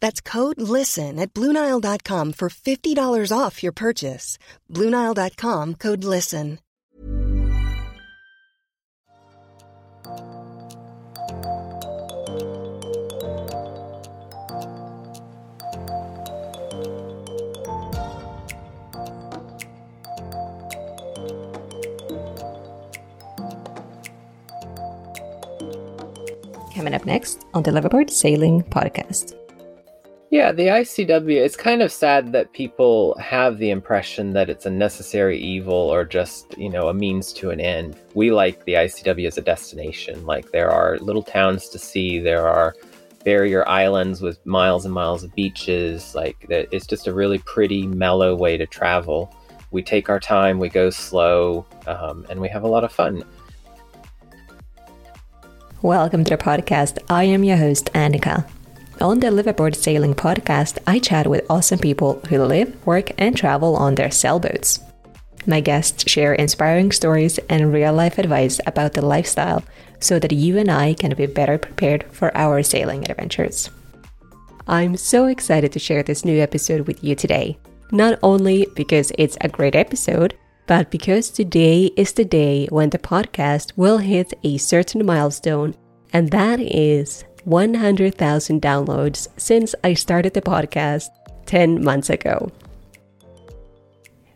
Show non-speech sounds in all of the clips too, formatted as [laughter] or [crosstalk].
That's code LISTEN at Bluenile.com for $50 off your purchase. Bluenile.com code LISTEN. Coming up next on the Liveaboard Sailing Podcast. Yeah, the ICW, it's kind of sad that people have the impression that it's a necessary evil or just, you know, a means to an end. We like the ICW as a destination. Like, there are little towns to see, there are barrier islands with miles and miles of beaches. Like, it's just a really pretty, mellow way to travel. We take our time, we go slow, um, and we have a lot of fun. Welcome to the podcast. I am your host, Annika. On the Liveaboard Sailing podcast, I chat with awesome people who live, work, and travel on their sailboats. My guests share inspiring stories and real life advice about the lifestyle so that you and I can be better prepared for our sailing adventures. I'm so excited to share this new episode with you today, not only because it's a great episode, but because today is the day when the podcast will hit a certain milestone, and that is 100,000 downloads since I started the podcast 10 months ago.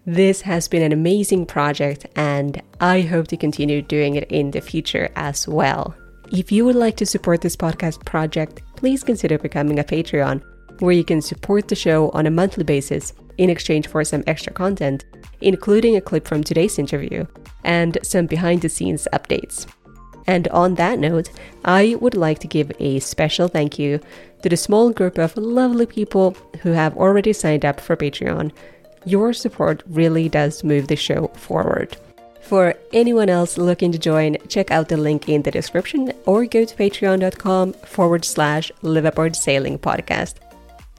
This has been an amazing project, and I hope to continue doing it in the future as well. If you would like to support this podcast project, please consider becoming a Patreon, where you can support the show on a monthly basis in exchange for some extra content, including a clip from today's interview and some behind the scenes updates. And on that note, I would like to give a special thank you to the small group of lovely people who have already signed up for Patreon. Your support really does move the show forward. For anyone else looking to join, check out the link in the description or go to patreon.com forward slash liveaboard sailing podcast.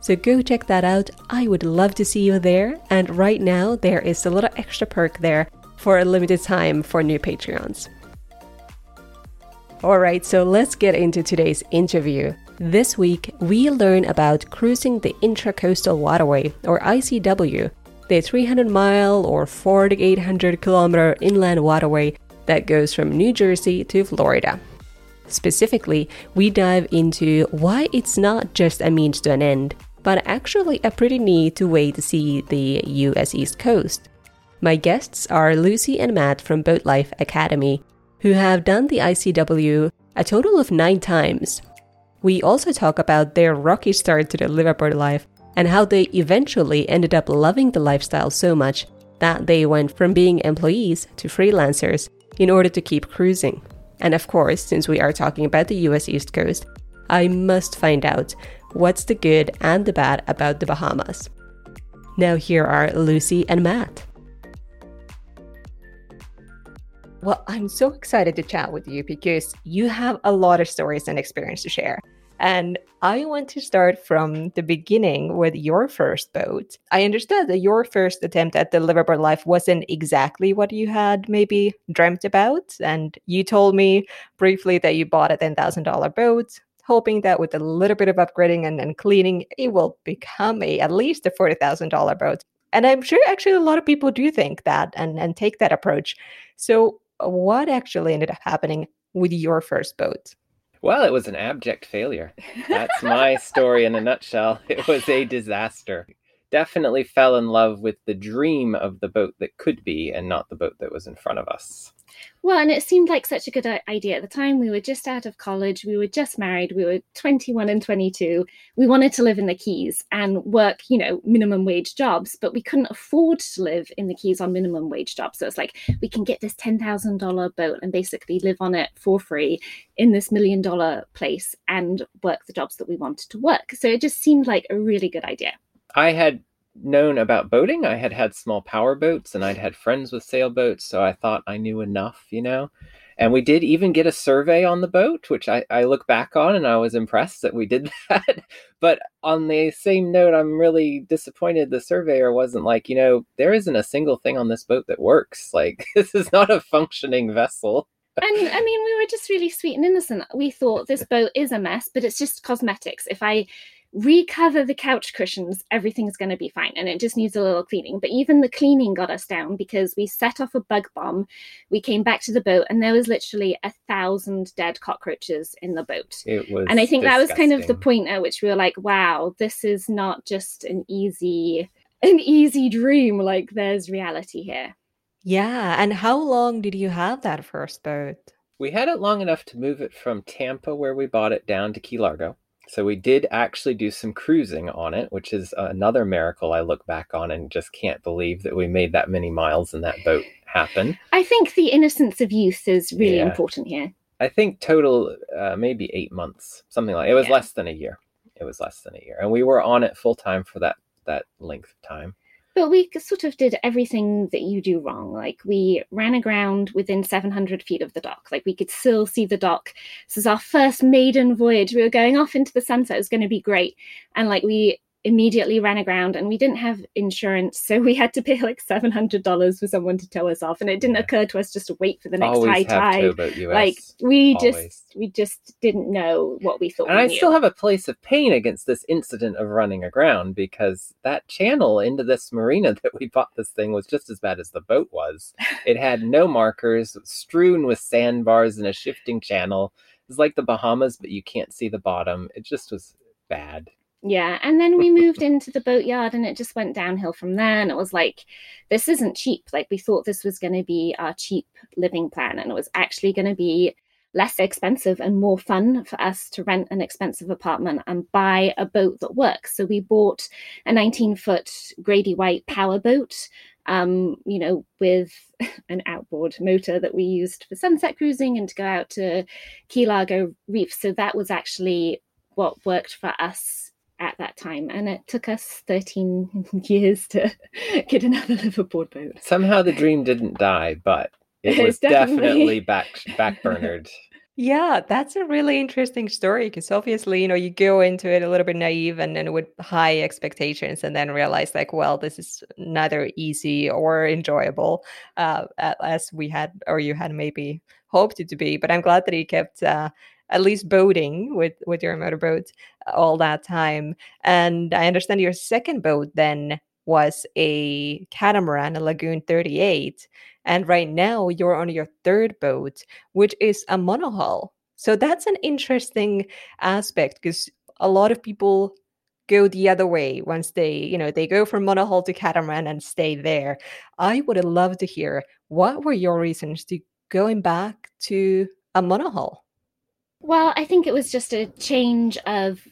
So go check that out. I would love to see you there. And right now, there is a little extra perk there for a limited time for new Patreons. All right, so let's get into today's interview. This week, we learn about cruising the Intracoastal Waterway, or ICW, the 300 mile or 4,800 kilometer inland waterway that goes from New Jersey to Florida. Specifically, we dive into why it's not just a means to an end, but actually a pretty neat way to see the US East Coast. My guests are Lucy and Matt from Boat Life Academy, who have done the ICW a total of nine times. We also talk about their rocky start to the liveaboard life and how they eventually ended up loving the lifestyle so much that they went from being employees to freelancers in order to keep cruising. And of course, since we are talking about the US East Coast, I must find out what's the good and the bad about the Bahamas. Now, here are Lucy and Matt. Well, I'm so excited to chat with you because you have a lot of stories and experience to share. And I want to start from the beginning with your first boat. I understand that your first attempt at the liveaboard life wasn't exactly what you had maybe dreamt about. And you told me briefly that you bought a $10,000 boat, hoping that with a little bit of upgrading and, and cleaning, it will become a at least a $40,000 boat. And I'm sure actually a lot of people do think that and, and take that approach. So, what actually ended up happening with your first boat? Well, it was an abject failure. That's my story in a nutshell. [laughs] It was a disaster. Definitely fell in love with the dream of the boat that could be and not the boat that was in front of us. Well, and it seemed like such a good idea at the time. We were just out of college, we were just married, we were 21 and 22. We wanted to live in the Keys and work, you know, minimum wage jobs, but we couldn't afford to live in the Keys on minimum wage jobs. So it's like we can get this $10,000 boat and basically live on it for free in this million dollar place and work the jobs that we wanted to work. So it just seemed like a really good idea. I had known about boating. I had had small power boats and I'd had friends with sailboats, so I thought I knew enough, you know. And we did even get a survey on the boat, which I, I look back on and I was impressed that we did [laughs] that. but on the same note, I'm really disappointed the surveyor wasn't like, you know, there isn't a single thing on this boat that works. Like, [laughs] this is not a functioning vessel. and I mean, we were just really sweet and innocent. We thought this [laughs] boat is a mess, but it's just cosmetics. If I recover the couch cushions, everything's going to be fine. And it just needs a little cleaning. But even the cleaning got us down because we set off a bug bomb. We came back to the boat and there was literally a thousand dead cockroaches in the boat. It was and I think disgusting. that was kind of the point at which we were like, wow, this is not just an easy an easy dream like there's reality here Yeah. And how long did you have that first boat? We had it long enough to move it from Tampa, where we bought it, down to Key Largo. So we did actually do some cruising on it, which is another miracle I look back on and just can't believe that we made that many miles in that boat happen. i think the innocence of youth is really Yeah. important here I think total uh, maybe eight months, something like it was Yeah. less than a year. It was less than a year, and we were on it full time for that that length of time. But we sort of did everything that you do wrong. Like we ran aground within 700 feet of the dock. Like we could still see the dock. This is our first maiden voyage. We were going off into the sunset. It was going to be great. And like we immediately ran aground and we didn't have insurance. So we had to pay like $700 for someone to tow us off. And it didn't Yeah. occur to us just to wait for the next Always high tide. Like we always. just, we just didn't know what we thought. and we I knew. still have a place of pain against this incident of running aground because that channel into this marina [laughs] that we bought this thing was just as bad as the boat was. [laughs] It had no markers, strewn with sandbars and a shifting channel. it's like the Bahamas, but you can't see the bottom. It just was bad. Yeah, and then we moved into the boatyard and it just went downhill from there. And it was like, this isn't cheap. Like, we thought this was going to be our cheap living plan, and it was actually going to be less expensive and more fun for us to rent an expensive apartment and buy a boat that works. So we bought a 19 foot Grady White power boat, um, you know, with [laughs] an outboard motor that we used for sunset cruising and to go out to Key Largo Reef. So that was actually what worked for us at that time. And it took us 13 [laughs] years to [laughs] get another liveaboard boat. Somehow the dream didn't die, but [laughs] it was definitely- definitely back backburnered. Yeah, that's a really interesting story because obviously, you know, you go into it a little bit naive and, then with high expectations and then realize like, well, this is neither easy or enjoyable uh, as we had or you had maybe hoped it to be. But I'm glad that you kept uh, at least boating with with your motorboat uh, all that time. And I understand your second boat then was a catamaran, a Lagoon 38. And right now you're on your third boat, which is a monohull. So that's an interesting aspect because a lot of people go the other way once they, you know, they go from monohull to catamaran and stay there. I would loved to hear what were your reasons to going back to a monohull? Well, I think it was just a change of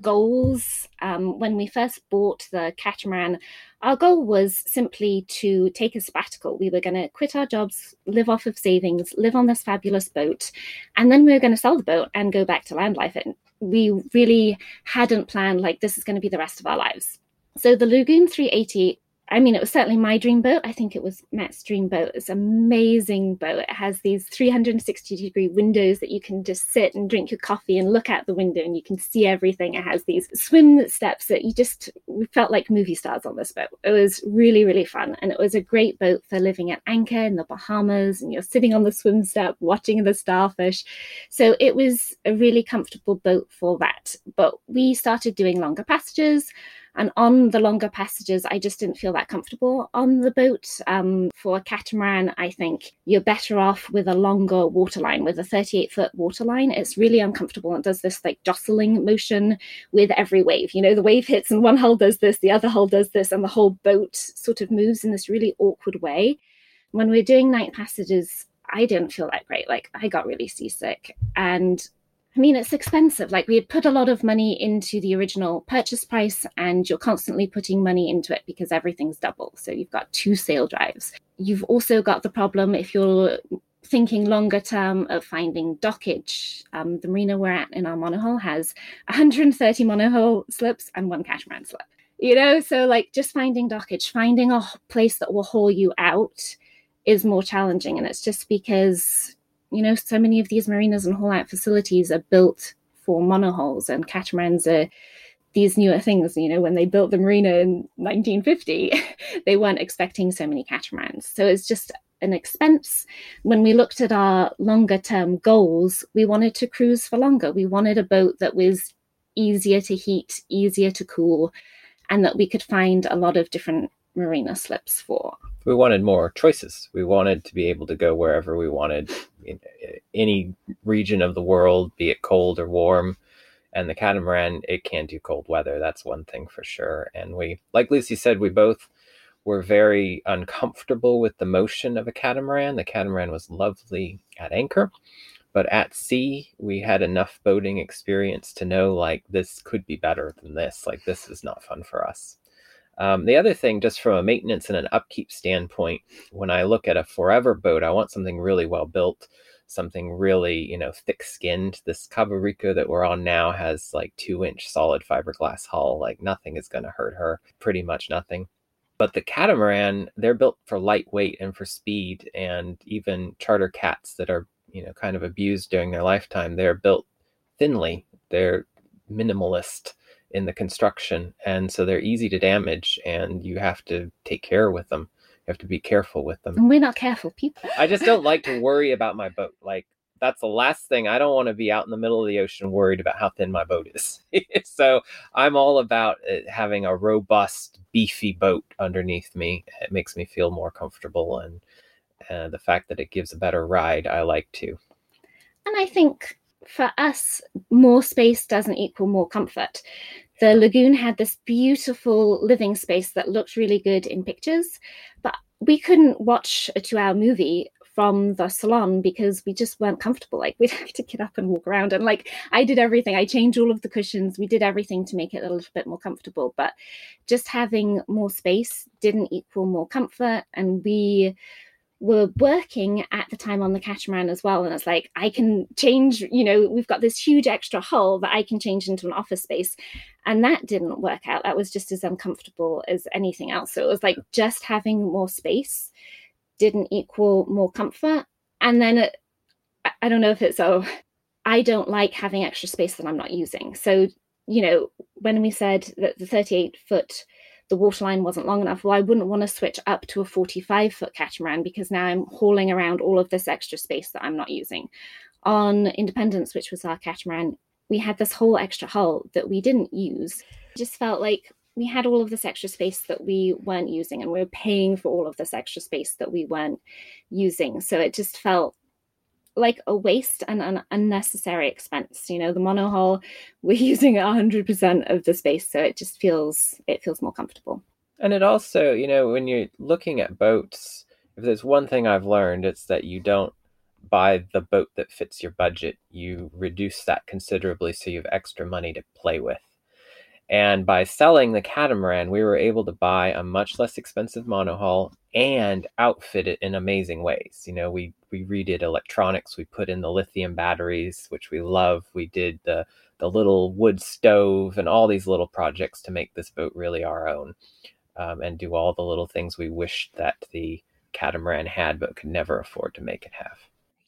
goals. Um, when we first bought the catamaran, our goal was simply to take a sabbatical. We were going to quit our jobs, live off of savings, live on this fabulous boat, and then we were going to sell the boat and go back to land life. And we really hadn't planned like this is going to be the rest of our lives. So the Lagoon 380 I mean, it was certainly my dream boat. I think it was Matt's dream boat. It's an amazing boat. It has these 360 degree windows that you can just sit and drink your coffee and look out the window and you can see everything. It has these swim steps that you just we felt like movie stars on this boat. It was really, really fun. And it was a great boat for living at anchor in the Bahamas and you're sitting on the swim step watching the starfish. So it was a really comfortable boat for that. But we started doing longer passages and on the longer passages, I just didn't feel that comfortable on the boat. Um, for a catamaran, I think you're better off with a longer waterline, with a 38 foot waterline. It's really uncomfortable and does this like jostling motion with every wave. You know, the wave hits and one hull does this, the other hull does this, and the whole boat sort of moves in this really awkward way. When we're doing night passages, I didn't feel that great. Like I got really seasick. And I mean, it's expensive. Like we had put a lot of money into the original purchase price, and you're constantly putting money into it because everything's double. So you've got two sail drives. You've also got the problem if you're thinking longer term of finding dockage. Um, the marina we're at in our monohull has 130 monohull slips and one catamaran slip. You know, so like just finding dockage, finding a place that will haul you out is more challenging. And it's just because you know, so many of these marinas and haul out facilities are built for monohulls and catamarans are these newer things. You know, when they built the marina in 1950, [laughs] they weren't expecting so many catamarans. So it's just an expense. When we looked at our longer term goals, we wanted to cruise for longer. We wanted a boat that was easier to heat, easier to cool, and that we could find a lot of different marina slips for we wanted more choices. We wanted to be able to go wherever we wanted in any region of the world, be it cold or warm. And the catamaran, it can do cold weather. That's one thing for sure. And we, like Lucy said, we both were very uncomfortable with the motion of a catamaran. The catamaran was lovely at anchor, but at sea, we had enough boating experience to know like this could be better than this. Like this is not fun for us. Um, the other thing, just from a maintenance and an upkeep standpoint, when I look at a forever boat, I want something really well built, something really, you know, thick skinned. This Cabo Rico that we're on now has like two inch solid fiberglass hull. Like nothing is going to hurt her, pretty much nothing. But the catamaran, they're built for lightweight and for speed. And even charter cats that are, you know, kind of abused during their lifetime, they're built thinly. They're minimalist in the construction and so they're easy to damage and you have to take care with them. You have to be careful with them. And we're not careful people. I just don't like to [laughs] worry about my boat. Like that's the last thing. I don't want to be out in the middle of the ocean worried about how thin my boat is. [laughs] So i'm all about uh, having a robust beefy boat underneath me. It makes me feel more comfortable and uh, the fact that it gives a better ride i like too. And i think for us, more space doesn't equal more comfort. The lagoon had this beautiful living space that looked really good in pictures, but we couldn't watch a two hour movie from the salon because we just weren't comfortable. Like [laughs] we'd have to get up and walk around. And like I did everything. I changed all of the cushions. We did everything to make it a little bit more comfortable. But just having more space didn't equal more comfort. And we were working at the time on the catamaran as well. And it's like, I can change, you know, we've got this huge extra hull that I can change into an office space. And that didn't work out. That was just as uncomfortable as anything else. So it was like just having more space didn't equal more comfort. And then it, I don't know if it's, oh, I don't like having extra space that I'm not using. So, you know, when we said that the 38 foot the waterline wasn't long enough, well, I wouldn't want to switch up to a 45 foot catamaran because now I'm hauling around all of this extra space that I'm not using. On Independence, which was our catamaran, we had this whole extra hull that we didn't use. It just felt like we had all of this extra space that we weren't using, and we were paying for all of this extra space that we weren't using. So it just felt like a waste and an unnecessary expense. You know, the monohull, [laughs] we're using 100% of the space, so it just feels it feels more comfortable. And it also, you know, when you're looking at boats, if there's one thing I've learned, it's that you don't buy the boat that fits your budget. You reduce that considerably so you have extra money to play with. And by selling the catamaran, we were able to buy a much less expensive monohull and outfit it in amazing ways. You know, we we redid electronics, we put in the lithium batteries, which we love. We did the the little wood stove and all these little projects to make this boat really our own. um, and do all the little things we wished that the catamaran had but could never afford to make it have.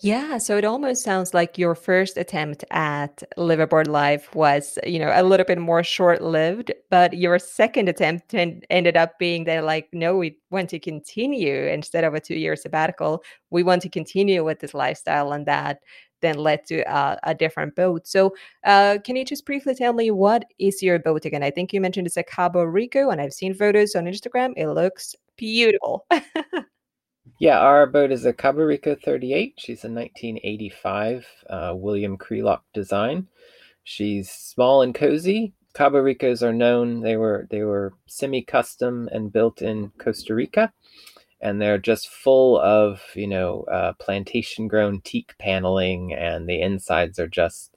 Yeah, so it almost sounds like your first attempt at liveaboard life was, you know, a little bit more short-lived, but your second attempt ended up being that like, no, we want to continue instead of a two-year sabbatical. We want to continue with this lifestyle, and that then led to uh, a different boat. So, uh, can you just briefly tell me what is your boat again? I think you mentioned it's a Cabo Rico, and I've seen photos on Instagram. It looks beautiful. [laughs] Yeah, our boat is a Cabo Rico 38. She's a 1985 uh, William Crealock design. She's small and cozy. Cabo Ricos are known. They were they were semi-custom and built in Costa Rica, and they're just full of you know uh, plantation-grown teak paneling, and the insides are just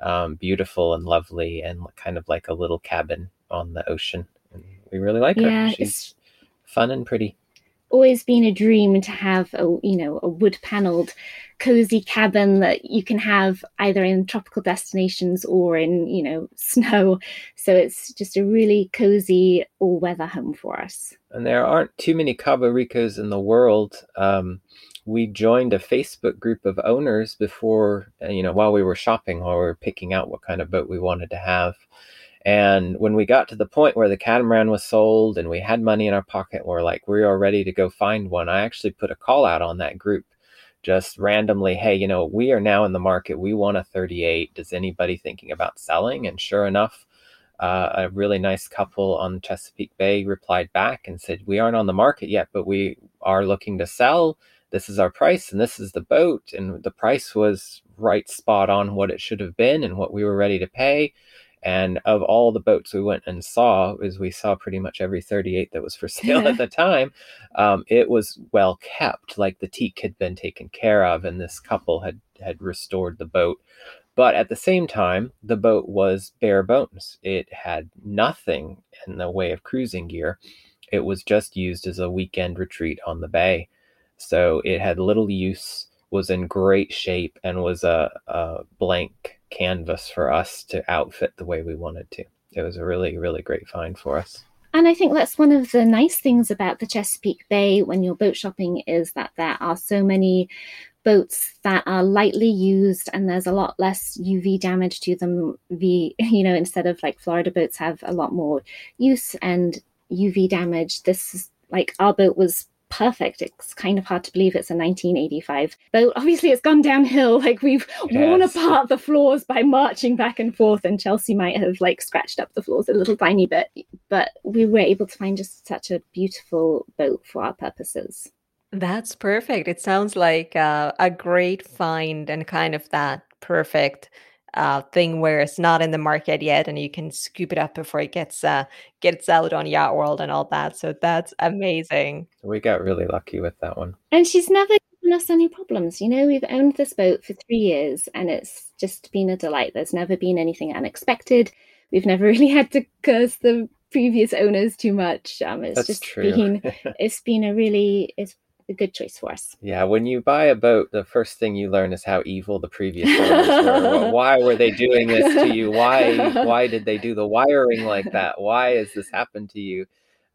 um, beautiful and lovely, and kind of like a little cabin on the ocean. And we really like yeah, her. She's fun and pretty always been a dream to have a you know a wood paneled cozy cabin that you can have either in tropical destinations or in you know [laughs] snow. So it's just a really cozy all weather home for us. And there aren't too many cabo ricos in the world. Um, we joined a facebook group of owners before you know while we were shopping while we were picking out what kind of boat we wanted to have and when we got to the point where the catamaran was sold and we had money in our pocket, we're like, we are ready to go find one. I actually put a call out on that group just randomly, hey, you know, we are now in the market. We want a 38. Does anybody thinking about selling? And sure enough, uh, a really nice couple on Chesapeake Bay replied back and said, We aren't on the market yet, but we are looking to sell. This is our price and this is the boat. And the price was right spot on what it should have been and what we were ready to pay. And of all the boats we went and saw, as we saw pretty much every 38 that was for [laughs] sale at [laughs] the time, um, it was well kept. Like the teak had been taken care of, and this couple had had restored the boat. But at the same time, the boat was bare bones. It had nothing in the way of cruising gear. It was just used as a weekend retreat on the bay. So it had little use, was in great shape, and was a, a blank canvas for us to outfit the way we wanted to. It was a really, really great find for us. And I think that's one of the nice things about the Chesapeake Bay when you're boat shopping is that there are so many boats that are lightly used and there's a lot less UV damage to them. The you know instead of like Florida boats have a lot more use and UV damage. This is like our boat was perfect. It's kind of hard to believe it's a 1985 boat. Obviously, it's gone downhill. [laughs] Like we've yes. worn apart the floors by marching back and forth, and Chelsea might have like scratched up the floors a little tiny bit. But we were able to find just such a beautiful boat for our purposes. That's perfect. It sounds like uh, a great find and kind of that perfect uh, thing where it's not in the market yet and you can scoop it up before it gets uh, gets out on Yacht World and all that. So that's amazing. We got really lucky with that one. And she's never given us any problems. You know, we've owned this boat for three years and it's just been a delight. There's never been anything unexpected. We've never [laughs] really had to curse the previous owners too much. Um, it's That's just true. been [laughs] it's been a really it's a good choice for us. Yeah, when you buy a boat, the first thing you learn is how evil the previous owners were. [laughs] Why were they doing this to you? Why [laughs] why did they do the wiring like that? Why has this happened to you?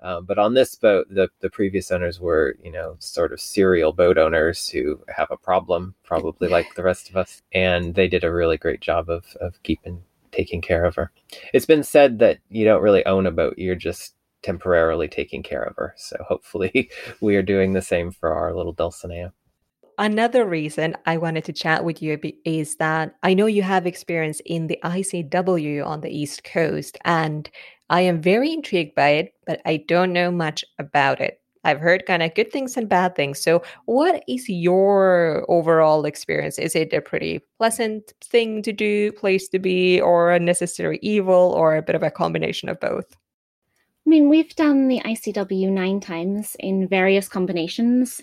Um, but on this boat, the, the previous owners were, you know, sort of serial boat owners who have a problem, probably like the rest of us. And they did a really great job of, of keeping, taking care of her. It's been said that you don't really own a boat, you're just temporarily taking care of her. So hopefully [laughs] we are doing the same for our little Dulcinea. Another reason I wanted to chat with you is that I know you have experience in the ICW on the East Coast, and I am very intrigued by it, but I don't know much about it. I've heard kind of good things and bad things. So, what is your overall experience? Is it a pretty pleasant thing to do, place to be, or a necessary evil, or a bit of a combination of both? I mean, we've done the ICW nine times in various combinations,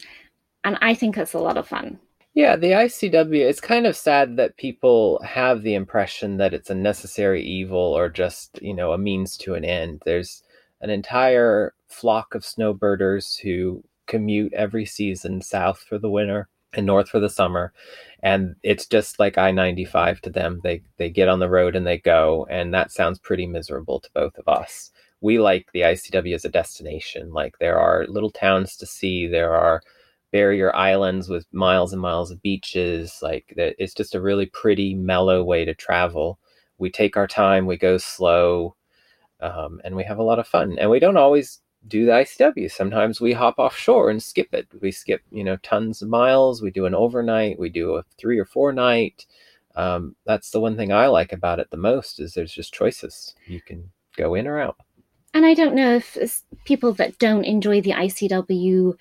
and I think it's a lot of fun. Yeah, the ICW, it's kind of sad that people have the impression that it's a necessary evil or just, you know, a means to an end. There's an entire flock of snowbirders who commute every season south for the winter and north for the summer and it's just like i-95 to them they they get on the road and they go and that sounds pretty miserable to both of us we like the ICW as a destination. Like there are little towns to see, there are barrier islands with miles and miles of beaches. Like it's just a really pretty, mellow way to travel. We take our time, we go slow, um, and we have a lot of fun. And we don't always do the ICW. Sometimes we hop offshore and skip it. We skip, you know, tons of miles. We do an overnight. We do a three or four night. Um, that's the one thing I like about it the most is there's just choices. You can go in or out. And I don't know if people that don't enjoy the ICW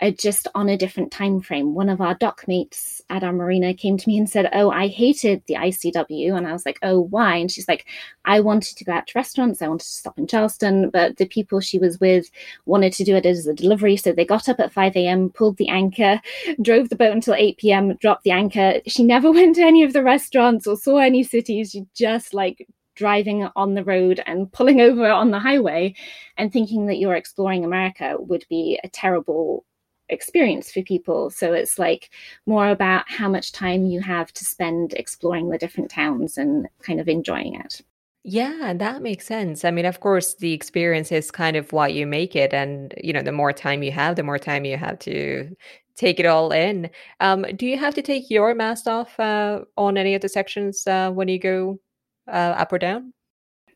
are just on a different time frame. One of our dock mates at our marina came to me and said, "Oh, I hated the ICW," and I was like, "Oh, why?" And she's like, "I wanted to go out to restaurants. I wanted to stop in Charleston, but the people she was with wanted to do it as a delivery, so they got up at 5 a.m., pulled the anchor, [laughs] drove the boat until 8 p.m., dropped the anchor. She never [laughs] went to any of the restaurants or saw any cities. She just like driving on the road and pulling [laughs] over on the highway and thinking that you're exploring America would be a terrible experience for people. So it's like more about how much time you have to spend exploring the different towns and kind of enjoying it. Yeah, that makes sense. I mean, of course, the experience is kind of what you make it. And, you know, the more time you have, the more time you have to take it all in. Um, do you have to take your mask off uh, on any of the sections uh, when you go uh, up or down?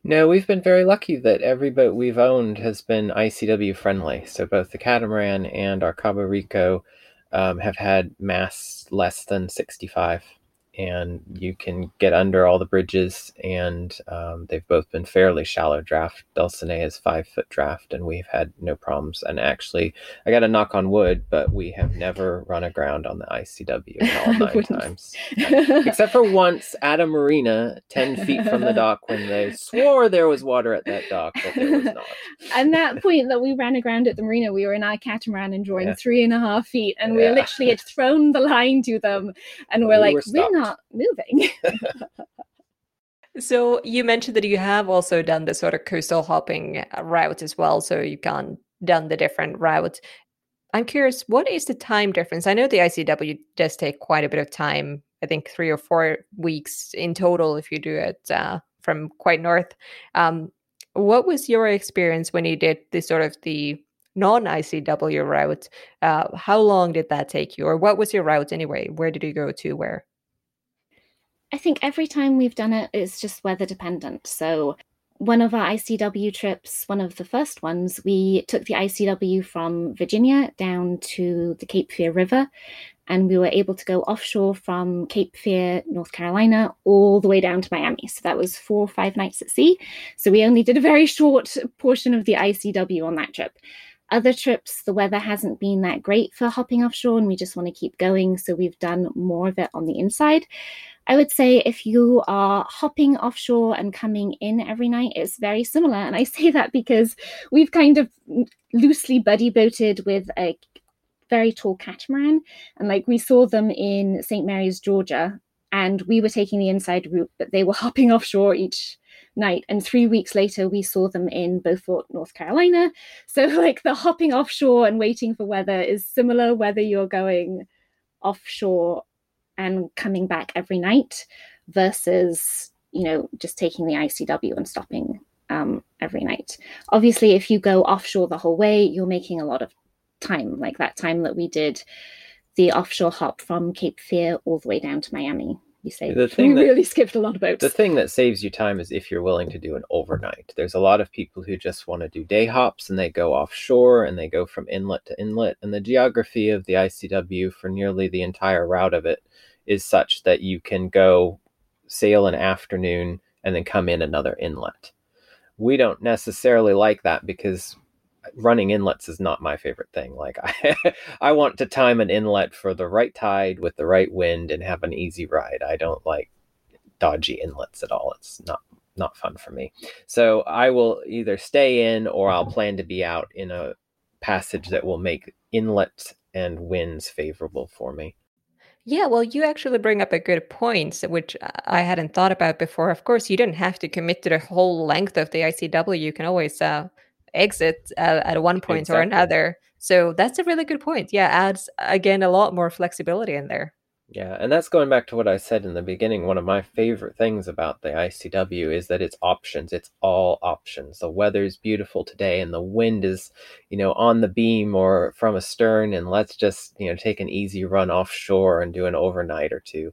No, we've been very lucky that every boat we've owned has been ICW friendly. So both the Catamaran and our Cabo Rico um, have had mass less than 65 and you can get under all the bridges. And um, they've both been fairly shallow draft. Dulcinea is five foot draft, and we've had no problems. And actually, I got a knock on wood, but we have never run aground on the ICW all [laughs] nine times, except for once at a marina ten feet from the dock when they swore there was water at that dock, but there was not. and that point that we ran aground at the marina, we were in our catamaran and drawing yeah. three and a half feet, and we literally had thrown the line to them, and we're we like, were we're not not moving. [laughs] so you mentioned that you have also done the sort of coastal hopping route as well. So you've gone done the different routes. I'm curious, what is the time difference? I know the ICW does take quite a bit of time. I think three or four weeks in total if you do it uh, from quite north. Um, what was your experience when you did the sort of the non ICW route? Uh, how long did that take you, or what was your route anyway? Where did you go to? Where? I think every time we've done it, it's just weather dependent. So, one of our ICW trips, one of the first ones, we took the ICW from Virginia down to the Cape Fear River, and we were able to go offshore from Cape Fear, North Carolina, all the way down to Miami. So that was four or five nights at sea. So we only did a very [laughs] short portion of the ICW on that trip. Other trips, the weather hasn't been that great for hopping offshore, and we just want to keep going. So we've done more of it on the inside. I would say if you are hopping offshore and coming in every night, it's very similar. And I say that because we've kind of loosely buddy boated with a very tall catamaran. And like we saw them in St. Mary's, Georgia, and we were taking the inside route, but they were [laughs] hopping offshore each night. And three weeks later, we saw them in Beaufort, North Carolina. [laughs] So, like, the hopping offshore and waiting for weather is similar whether you're going offshore and coming back every night versus you know just taking the ICW and stopping um, every night. Obviously, if you go offshore the whole way, you're making a lot of time, like that time that we did the offshore hop from Cape Fear all the way down to Miami. You say the [laughs] thing we that, really skipped a lot of boats. The thing that saves you time is if you're willing to do an overnight. There's a lot of people who just want to do day hops and they go offshore and they go from inlet to inlet. And the geography of the ICW for nearly the entire route of it is such that you can go sail an afternoon and then come in another inlet. We don't necessarily like that because running inlets is not my favorite thing. Like I, [laughs] I want to time an inlet for the right tide with the right wind and have an easy ride. I don't like dodgy inlets at all. It's not not fun for me. So I will either stay in or I'll plan to be out in a passage that will make inlets and winds favorable for me. Yeah, well, you actually bring up a good point, which I hadn't thought about before. Of course, you didn't have to commit to the whole length of the ICW. You can always uh, exit uh, at one point exactly. or another. So that's a really good point. Yeah, adds again a lot more flexibility in there. Yeah, and that's going back to what I said in the beginning. One of my favorite things about the ICW is that it's options. It's all options. The weather's beautiful today and the wind is, you know, on the beam or from astern and let's just, you know, take an easy run offshore and do an overnight or two.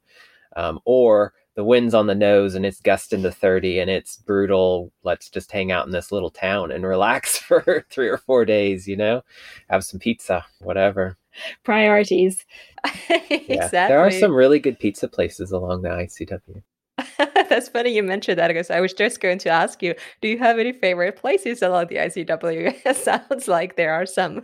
Um, or the wind's on the nose and it's gusting to 30 and it's brutal. Let's just hang out in this little town and [laughs] relax for three or four days, you know, have some pizza, whatever. Priorities. exactly. [laughs] Yeah, there are some really good pizza places along the ICW. [laughs] That's funny you mentioned that because I was just going to ask you, do you have any favorite places along the ICW? it sounds like there are some.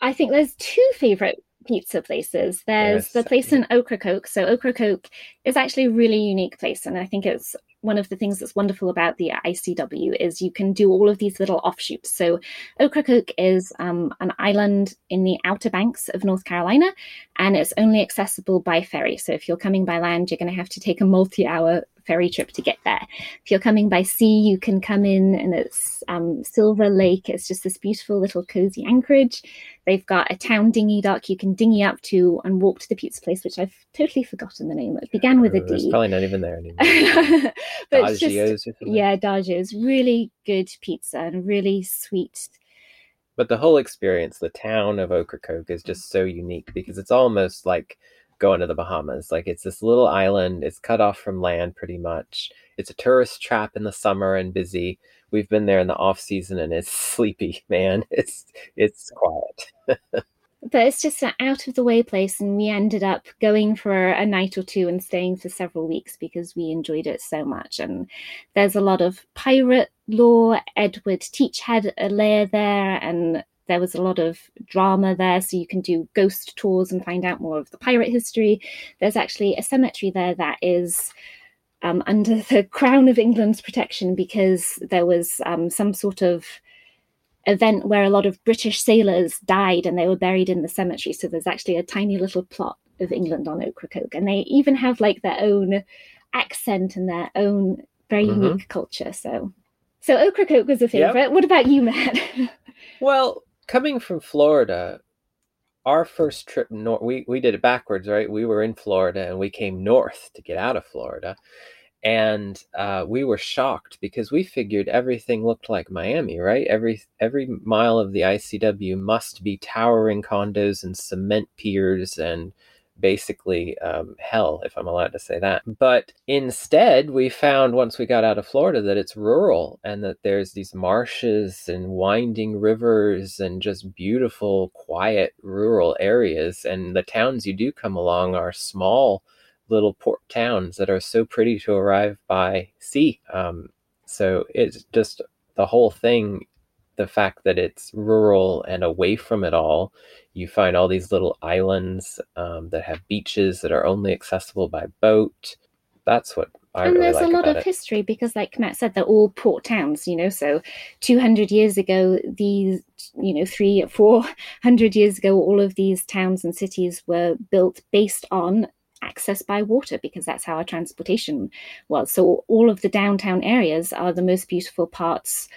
I think there's two favorite pizza places. There's yes. the place in Ocracoke. So Ocracoke is actually a really unique place, and I think it's one of the things that's wonderful about the ICW is you can do all of these little offshoots. So Ocracoke is um, an island in the Outer Banks of North Carolina, and it's only accessible by ferry. So if you're coming by land, you're going to have to take a multi-hour ferry trip to get there. If you're coming by sea, you can come in and it's um, Silver Lake. It's just this beautiful little cozy anchorage. They've got a town dinghy dock you can dinghy up to and walk to the pizza place, which I've totally forgotten the name. It began with a D. It's probably not even there anymore. [laughs] but Daggio's just, yeah, really good pizza and really sweet but the whole experience the town of ocracoke is just so unique because it's almost like going to the Bahamas. Like it's this little island. It's cut off from land pretty much. It's a tourist trap in the summer and busy. We've been there in the off season and it's [laughs] sleepy, man. It's it's quiet. [laughs] but it's just an out of the way place and we ended up going for a night or two and staying for several weeks because we enjoyed it so much and there's a lot of pirate lore edward teach had a lair there and there was a lot of drama there, so you can do ghost tours and find out more of the pirate history. There's actually a cemetery there that is um, under the [laughs] Crown of England's protection because there was um, some sort of event where a lot of British sailors died and they were buried in the cemetery. So there's actually a tiny little plot of England on Ocracoke, and they even have like their own accent and their own very mm-hmm. unique culture. So, so Ocracoke was a favorite. Yep. What about you, Matt? [laughs] well, coming from Florida, our first trip north, we, we did it backwards, right? We were in Florida and we came north to get out of Florida. And uh, we were shocked because we figured everything looked like Miami, right? Every every mile of the ICW must be towering condos and cement piers and basically um, hell, if I'm allowed to say that. But instead, we found once we got out of Florida that it's rural and that there's these marshes and winding rivers and just beautiful, quiet rural areas. And the towns you do come along are small little port towns that are so pretty to arrive by sea. Um, so it's just the whole thing the fact that it's rural and away from it all. You find all these little islands um, that have beaches that are only accessible by boat. That's what I and really there's like a lot of it. history because, like Matt said, they're all port towns. You know, so 200 years ago, these, you know, three, four hundred years ago, all of these towns and cities were built based on access by water because that's how our transportation was. So all of the downtown areas are the most beautiful parts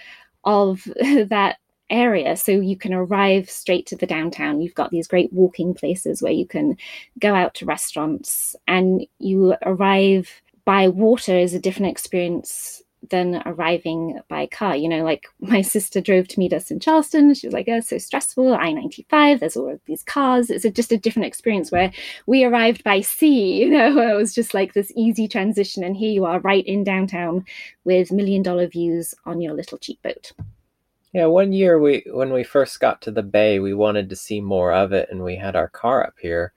of [laughs] that area so you can arrive straight to the downtown you've got these great walking places where you can go out to restaurants and you arrive by water is a different experience than arriving by car. You know, like [laughs] my sister drove to meet us in Charleston. She was like, oh, so stressful. I 95, there's all of these cars. It's a, just a different experience where we arrived by sea. [laughs] You know, it was just like this easy transition. And here you are right in downtown with million dollar views on your little cheap boat. Yeah, one year we when we first got to the bay, we wanted to see more of it, and we had our car up here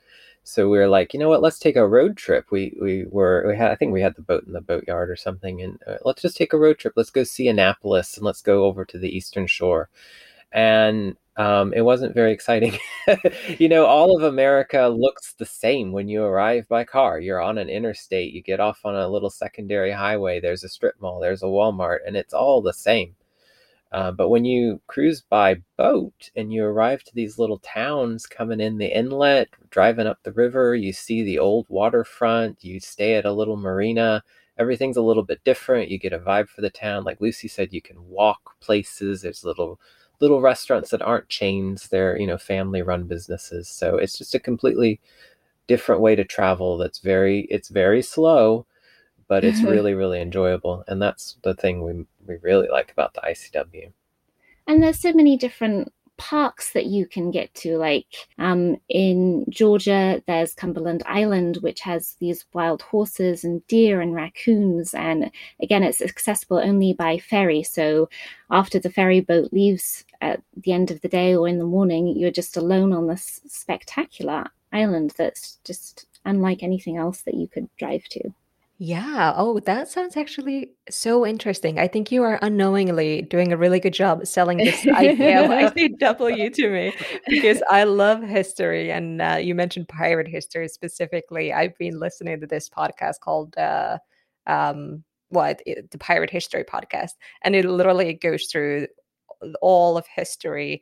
so we were like, you know what? Let's take a road trip. We we were we had I think we had the boat in the boatyard or something, and uh, let's just take a road trip. Let's go see Annapolis and let's go over to the Eastern Shore. And um, it wasn't very exciting. [laughs] you know, all of America looks the same when you arrive by car. You're on an interstate, you get off on a little secondary highway. There's a strip mall, there's a Walmart, and it's all the same. Uh, but when you cruise by boat and you arrive to these little towns coming in the inlet, driving up the river, you see the old waterfront, you stay at a little marina, everything's a little bit different. You get a vibe for the town. Like Lucy said, you can walk places. There's little little restaurants that aren't chains. They're, you know, family run businesses. So it's just a completely different way to travel that's very it's very slow but it's really really enjoyable and that's the thing we we really like about the ICW and there's so many different parks that you can get to like um, in georgia there's cumberland island which has these wild horses and deer and raccoons and again it's accessible only by ferry so after the ferry boat leaves at the end of the day or in the morning you're just alone on this spectacular island that's just unlike anything else that you could drive to. Yeah. Oh, that sounds actually so interesting. I think you are unknowingly doing a really good job selling this idea [laughs] of ICW to me because I love history. And uh, you mentioned pirate history specifically. I've been listening to this podcast called, uh, um, what, the Pirate History Podcast. And it literally goes through all of history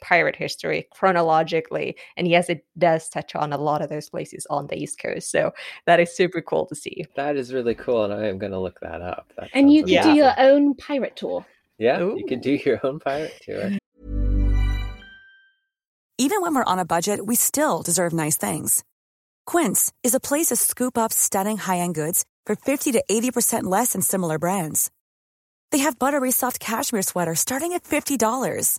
pirate history chronologically. And yes, it does touch on a lot of those places on the East Coast. So that is super cool to see. That is really cool. And I am going to look that up. That and you can do your own pirate tour. Yeah, Ooh. you can do your own pirate tour. Even when we're on a budget, we still deserve nice things. Quince is a place to scoop up stunning high end goods for 50 to 80% less than similar brands. They have buttery soft cashmere sweaters starting at $50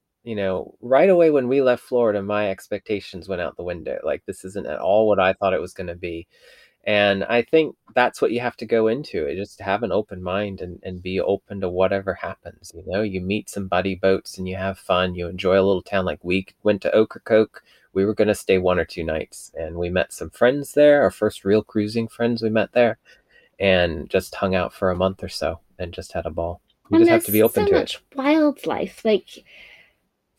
you know, right away when we left Florida, my expectations went out the window. Like, this isn't at all what I thought it was going to be. And I think that's what you have to go into it. Just have an open mind and, and be open to whatever happens. You know, you meet some buddy boats and you have fun. You enjoy a little town. Like we went to Ocracoke. We were going to stay one or two nights and we met some friends there, our first real cruising friends we met there, and just hung out for a month or so and just had a ball. You and just have to be open so to much it. Wildlife. Like,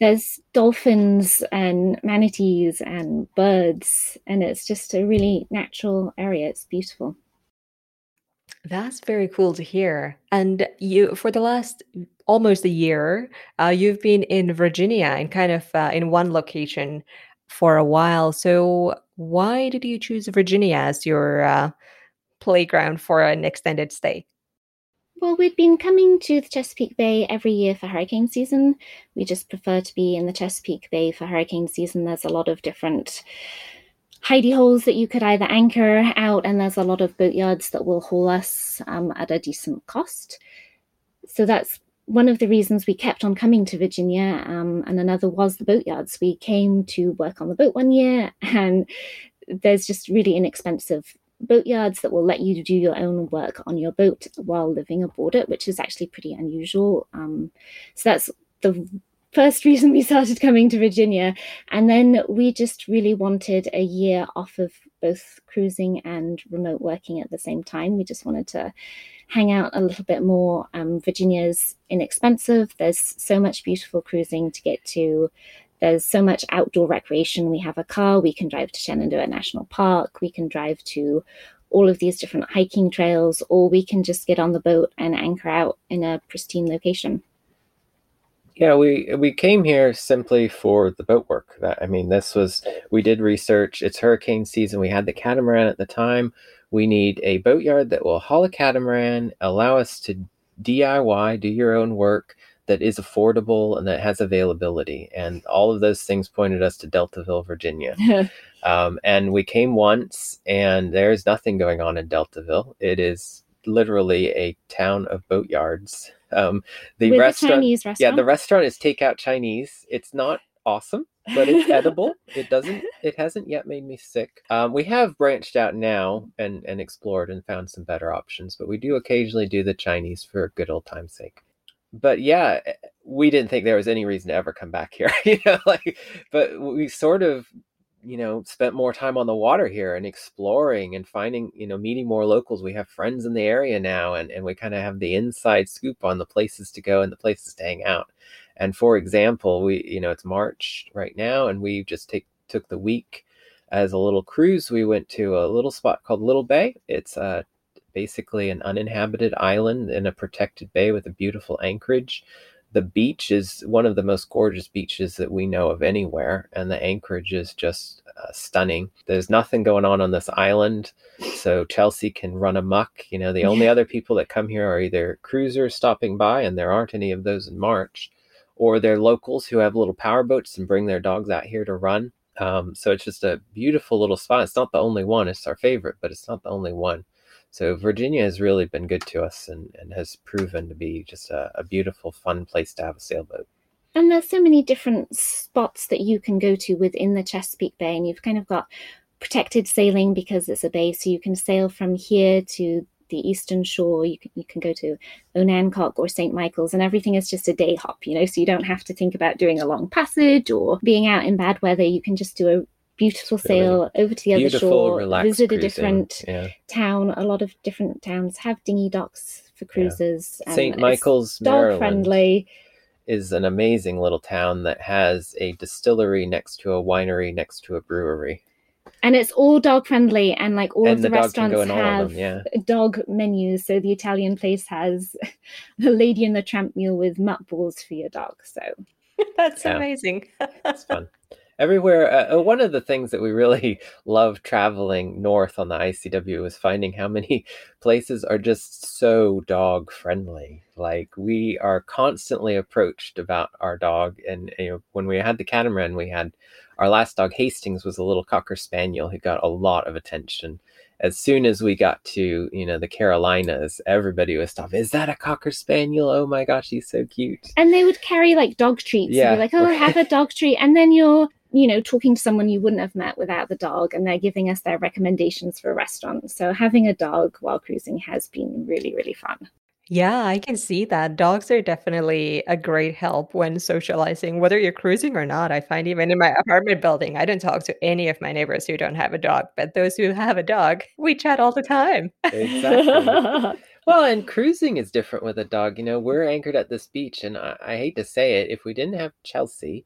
there's dolphins and manatees and birds, and it's just a really natural area. It's beautiful. That's very cool to hear. And you, for the last almost a year, uh, you've been in Virginia and kind of uh, in one location for a while. So, why did you choose Virginia as your uh, playground for an extended stay? Well, we'd been coming to the Chesapeake Bay every year for hurricane season. We just prefer to be in the Chesapeake Bay for hurricane season. There's a lot of different hidey holes that you could either anchor out, and there's a lot of boatyards that will haul us um, at a decent cost. So that's one of the reasons we kept on coming to Virginia, um, and another was the boatyards. We came to work on the boat one year, and there's just really inexpensive boatyards that will let you do your own work on your boat while living aboard it, which is actually pretty unusual. Um, so that's the first [laughs] reason we started coming to Virginia. And then we just really wanted a year off of both cruising and remote working at the same time. We just wanted to hang out a little bit more. Um, Virginia's inexpensive. There's so much beautiful cruising to get to. There's so much outdoor recreation. We have a car, we can drive to Shenandoah National Park, we can drive to all of these different hiking trails, or we can just get on the boat and anchor out in a pristine location. Yeah, we we came here simply for the boat work. That I mean, this was we did research. It's hurricane season. We had the catamaran at the time. We need a boatyard that will haul a catamaran, allow us to DIY, do your own work, that is affordable and that has availability. And all of those things pointed us to Deltaville, Virginia. [laughs] um, and we came once, and there's nothing going on in Deltaville. It is literally a town of boatyards. Um, the With restaurant, restaurant, yeah, the restaurant is takeout Chinese. It's not awesome. but it's edible. It doesn't. [laughs] It hasn't yet made me sick. Um, we have branched out now and and explored and found some better options, but we do occasionally do the Chinese for good old time's sake. But yeah, eh, we didn't think there was any reason to ever come back here. [laughs] you know, like, but we sort of you know spent more time on the water here and exploring and finding you know meeting more locals we have friends in the area now and, and we kind of have the inside scoop on the places to go and the places to hang out and for example, we you know it's March right now, and we just take took the week as a little cruise. We went to a little spot called Little Bay. It's uh, basically an uninhabited island in a protected bay with a beautiful anchorage. The beach is one of the most gorgeous beaches that we know of anywhere, and the anchorage is just uh, stunning. There's nothing going on on this island, so Chelsea can run amuck. You know, the only [laughs] other people that come here are either cruisers stopping by, and there aren't any of those in March, or they're locals who have little power boats and bring their dogs out here to run. Um, so it's just a beautiful little spot. It's not the only one, it's our favorite, but it's not the only one. So Virginia has really been good to us and, and has proven to be just a, a beautiful, fun place to have a sailboat. And there's so many different spots that you can go to within the Chesapeake Bay, and you've kind of got protected sailing because it's a bay, so you can sail from here to the eastern shore. You can, you can go to Onancock or St. Michael's, and everything is just a day hop, you know, so you don't have to think about doing a long passage or being out in bad weather. You can just do a beautiful sail over to the other shore, visit cruising. a different yeah. town. A lot of different towns have dinghy docks for cruises. Yeah. St. Michael's, dog friendly. Is an amazing little town that has a distillery next to a winery next to a brewery and it's all dog friendly and like all and of the, the restaurants have them, yeah. dog menus so the italian place has [laughs] the lady in the tramp meal with mutt balls for your dog so [laughs] that's yeah. amazing that's fun [laughs] everywhere uh, uh, one of the things that we really [laughs] love traveling north on the icw is finding how many [laughs] places are just so dog friendly like we are constantly approached about our dog and you know when we had the catamaran we had our last dog, Hastings, was a little cocker spaniel who got a lot of attention. As soon as we got to, you know, the Carolinas, everybody was stopping. Is that a cocker spaniel? Oh my gosh, he's so cute. And they would carry like dog treats. Yeah. like, oh, have a dog treat. And then you're you know, talking to someone you wouldn't have met without the dog, and they're giving us their recommendations for restaurants. So having a dog while cruising has been really, really fun. Yeah, I can see that. Dogs are definitely a great help when socializing, whether you're cruising or not. I find even in my apartment building, I don't talk to any of my neighbors who don't have a dog, but those who have a dog, we chat all the time. Exactly. [laughs] well, and cruising is different with a dog. You know, we're anchored at this beach, and I, I hate to say it, if we didn't have Chelsea,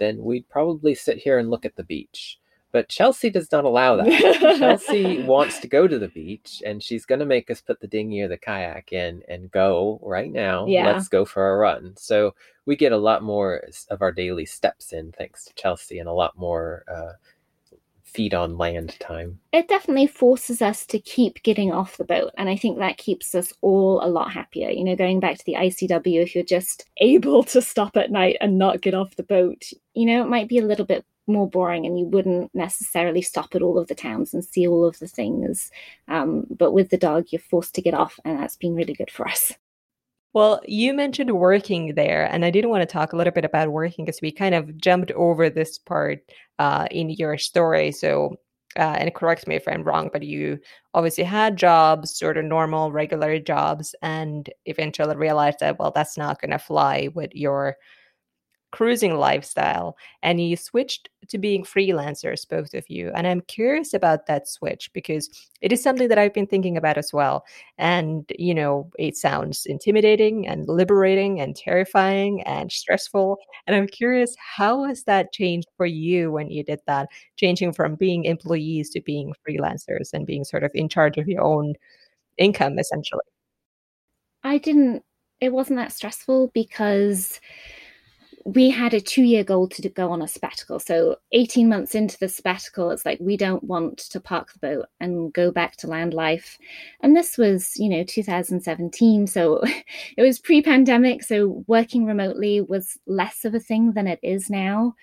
then we'd probably sit here and look at the beach. But Chelsea does not allow that. Chelsea [laughs] wants to go to the beach and she's going to make us put the dinghy or the kayak in and go right now. Yeah. Let's go for a run. So we get a lot more of our daily steps in thanks to Chelsea and a lot more uh, feet on land time. It definitely forces us to keep getting off the boat. And I think that keeps us all a lot happier. You know, going back to the ICW, if you're just [laughs] able to stop at night and not get off the boat, you know, it might be a little bit more boring and you wouldn't necessarily stop at all of the towns and see all of the things. Um, but with the dog, you're forced to get off, and that's been really good for us. Well, you mentioned working there, and I did want to talk a little bit about working because we kind of jumped over this part uh, in your story. So, uh, and correct me if I'm wrong, but you obviously had jobs, sort of normal, regular jobs, and eventually realized that, well, that's not going to fly with your cruising lifestyle and you switched to being freelancers both of you and i'm curious about that switch because it is something that i've been thinking about as well and you know it sounds intimidating and liberating and terrifying and stressful and i'm curious how has that changed for you when you did that changing from being employees to being freelancers and being sort of in charge of your own income essentially? I didn't it wasn't that stressful because we had a two year goal to go on a sabbatical. So 18 months into the sabbatical, it's like we don't want to park the boat and go back to land life. And this was, you know, 2017. So [laughs] it was pre pandemic. So working remotely was less of a thing than it is now.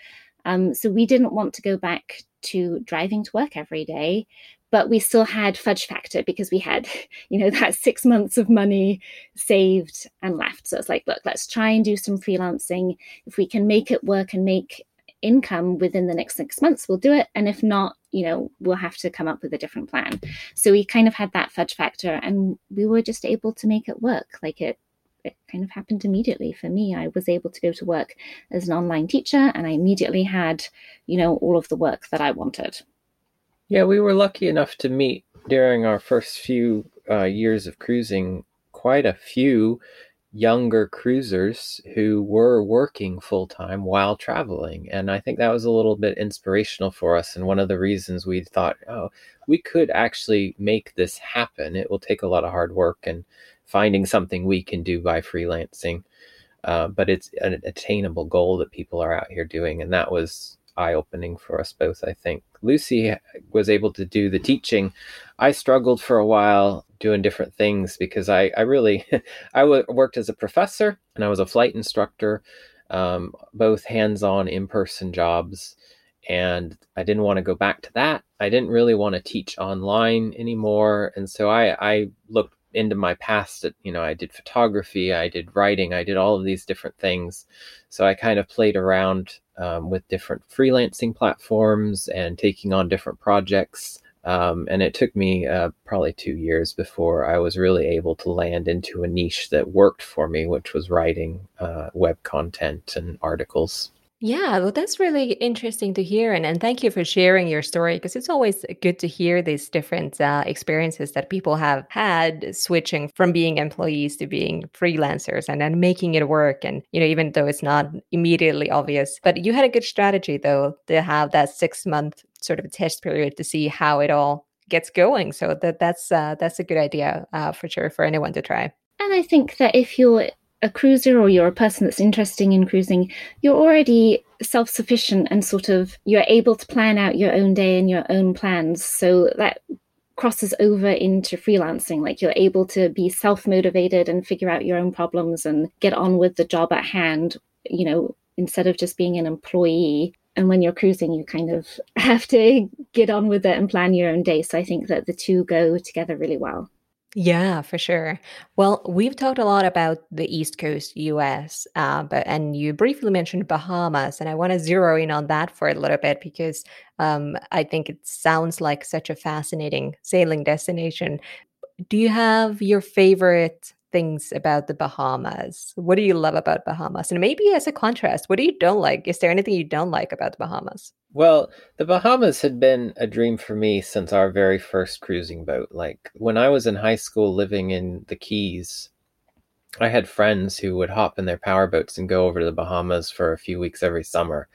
Um, so we didn't want to go back to driving to work every day but we still had fudge factor because we had [laughs] you know that six months of money saved and left so it's like look let's try and do some freelancing if we can make it work and make income within the next six months, we'll do it. And if not, you know, we'll have to come up with a different plan. So we kind of had that fudge factor and we were just able to make it work. Like it, it kind of happened immediately for me. I was able to go to work as an online teacher and I immediately had, you know, all of the work that I wanted. Yeah, we were lucky enough to meet during our first few uh, years of cruising quite a few younger cruisers who were working full time while traveling. And I think that was a little bit inspirational for us. And one of the reasons we thought, oh, we could actually make this happen. It will take a lot of hard work and finding something we can do by freelancing. Uh, but it's an attainable goal that people are out here doing. And that was eye opening for us both, I think. Lucy was able to do the teaching. I struggled for a while doing different things because I, I really, [laughs] I w- worked as a professor and I was a flight instructor, um, both hands on, in person jobs. And I didn't want to go back to that. I didn't really want to teach online anymore. And so I, I looked into my past that you know i did photography i did writing i did all of these different things so i kind of played around um, with different freelancing platforms and taking on different projects um, and it took me uh, probably two years before I was really able to land into a niche that worked for me, which was writing uh, web content and articles. Yeah, well, that's really interesting to hear. And, and thank you for sharing your story because it's always good to hear these different uh, experiences that people have had switching from being employees to being freelancers and then making it work. And, you know, even though it's not immediately obvious, but you had a good strategy, though, to have that six month sort of test period to see how it all gets going. So that that's uh, that's a good idea uh, for sure for anyone to try. And I think that if you're a cruiser or you're a person that's interested in cruising, you're already self sufficient and sort of you're able to plan out your own day and your own plans. So that crosses over into freelancing. Like you're able to be self motivated and figure out your own problems and get on with the job at hand, you know, instead of just being an employee. And when you're cruising, you kind of [laughs] have to get on with it and plan your own day. So I think that the two go together really well. Yeah, for sure. Well, we've talked a lot about the East Coast US, uh, but and you briefly mentioned Bahamas, and I want to zero in on that for a little bit because um, I think it sounds like such a fascinating sailing destination. Do you have your favorite things about the Bahamas? What do you love about Bahamas? And maybe as a contrast, what do you don't like? Is there anything you don't like about the Bahamas? Well, the Bahamas had been a dream for me since our very first cruising boat. Like when I was in high school living in the Keys, I had friends who would hop in their power boats and go over to the Bahamas for a few weeks every summer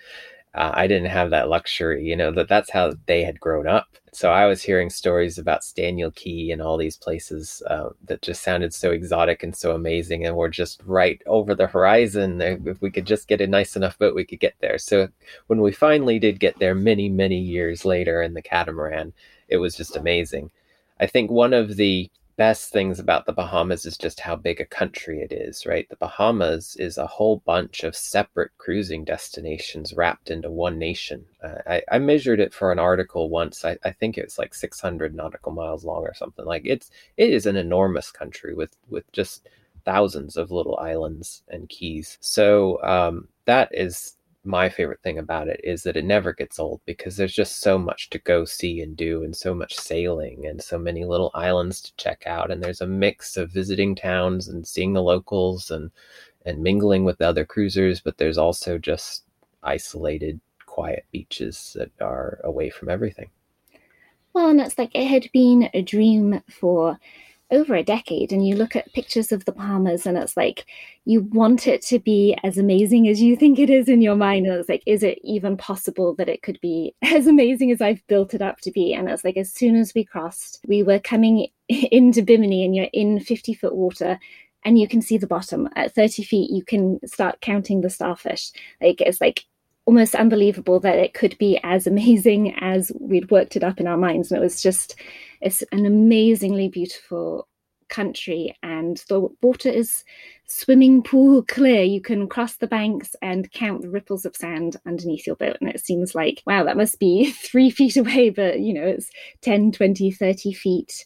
uh, I didn't have that luxury, you know, that that's how they had grown up. So I was hearing stories about Staniel Cay and all these places uh, that just sounded so exotic and so amazing and were just right over the horizon. If we could just get a nice enough boat, we could get there. So when we finally did get there many, many years later in the catamaran, it was just amazing. I think one of the best things about the Bahamas is just how big a country it is, right? The Bahamas is a whole bunch of separate cruising destinations wrapped into one nation. Uh, I, I, measured it for an article once. I, I, think it's like 600 nautical miles long or something. Like it's it is an enormous country with with just thousands of little islands and keys. So um, that is my favorite thing about it is that it never gets old because there's just so much to go see and do and so much sailing and so many little islands to check out. And there's a mix of visiting towns and seeing the locals and and mingling with the other cruisers but there's also just isolated quiet beaches that are away from everything. Well and it's like it had been a dream for over a decade and you look at pictures of the Bahamas and it's like you want it to be as amazing as you think it is in your mind and it's like is it even possible that it could be [laughs] as amazing as I've built it up to be? And it's like as soon as we crossed we were coming [laughs] into Bimini and you're in 50 foot water and you can see the bottom. At 30 feet you can start counting the starfish. Like it's like almost unbelievable that it could be as amazing [laughs] as we'd worked it up in our minds. And it was just, it's an amazingly beautiful country, and the water is swimming pool clear. You can cross the banks and count the ripples of sand underneath your boat. And it seems like, wow, that must be [laughs] three feet away, but you know, it's 10, 20, 30 feet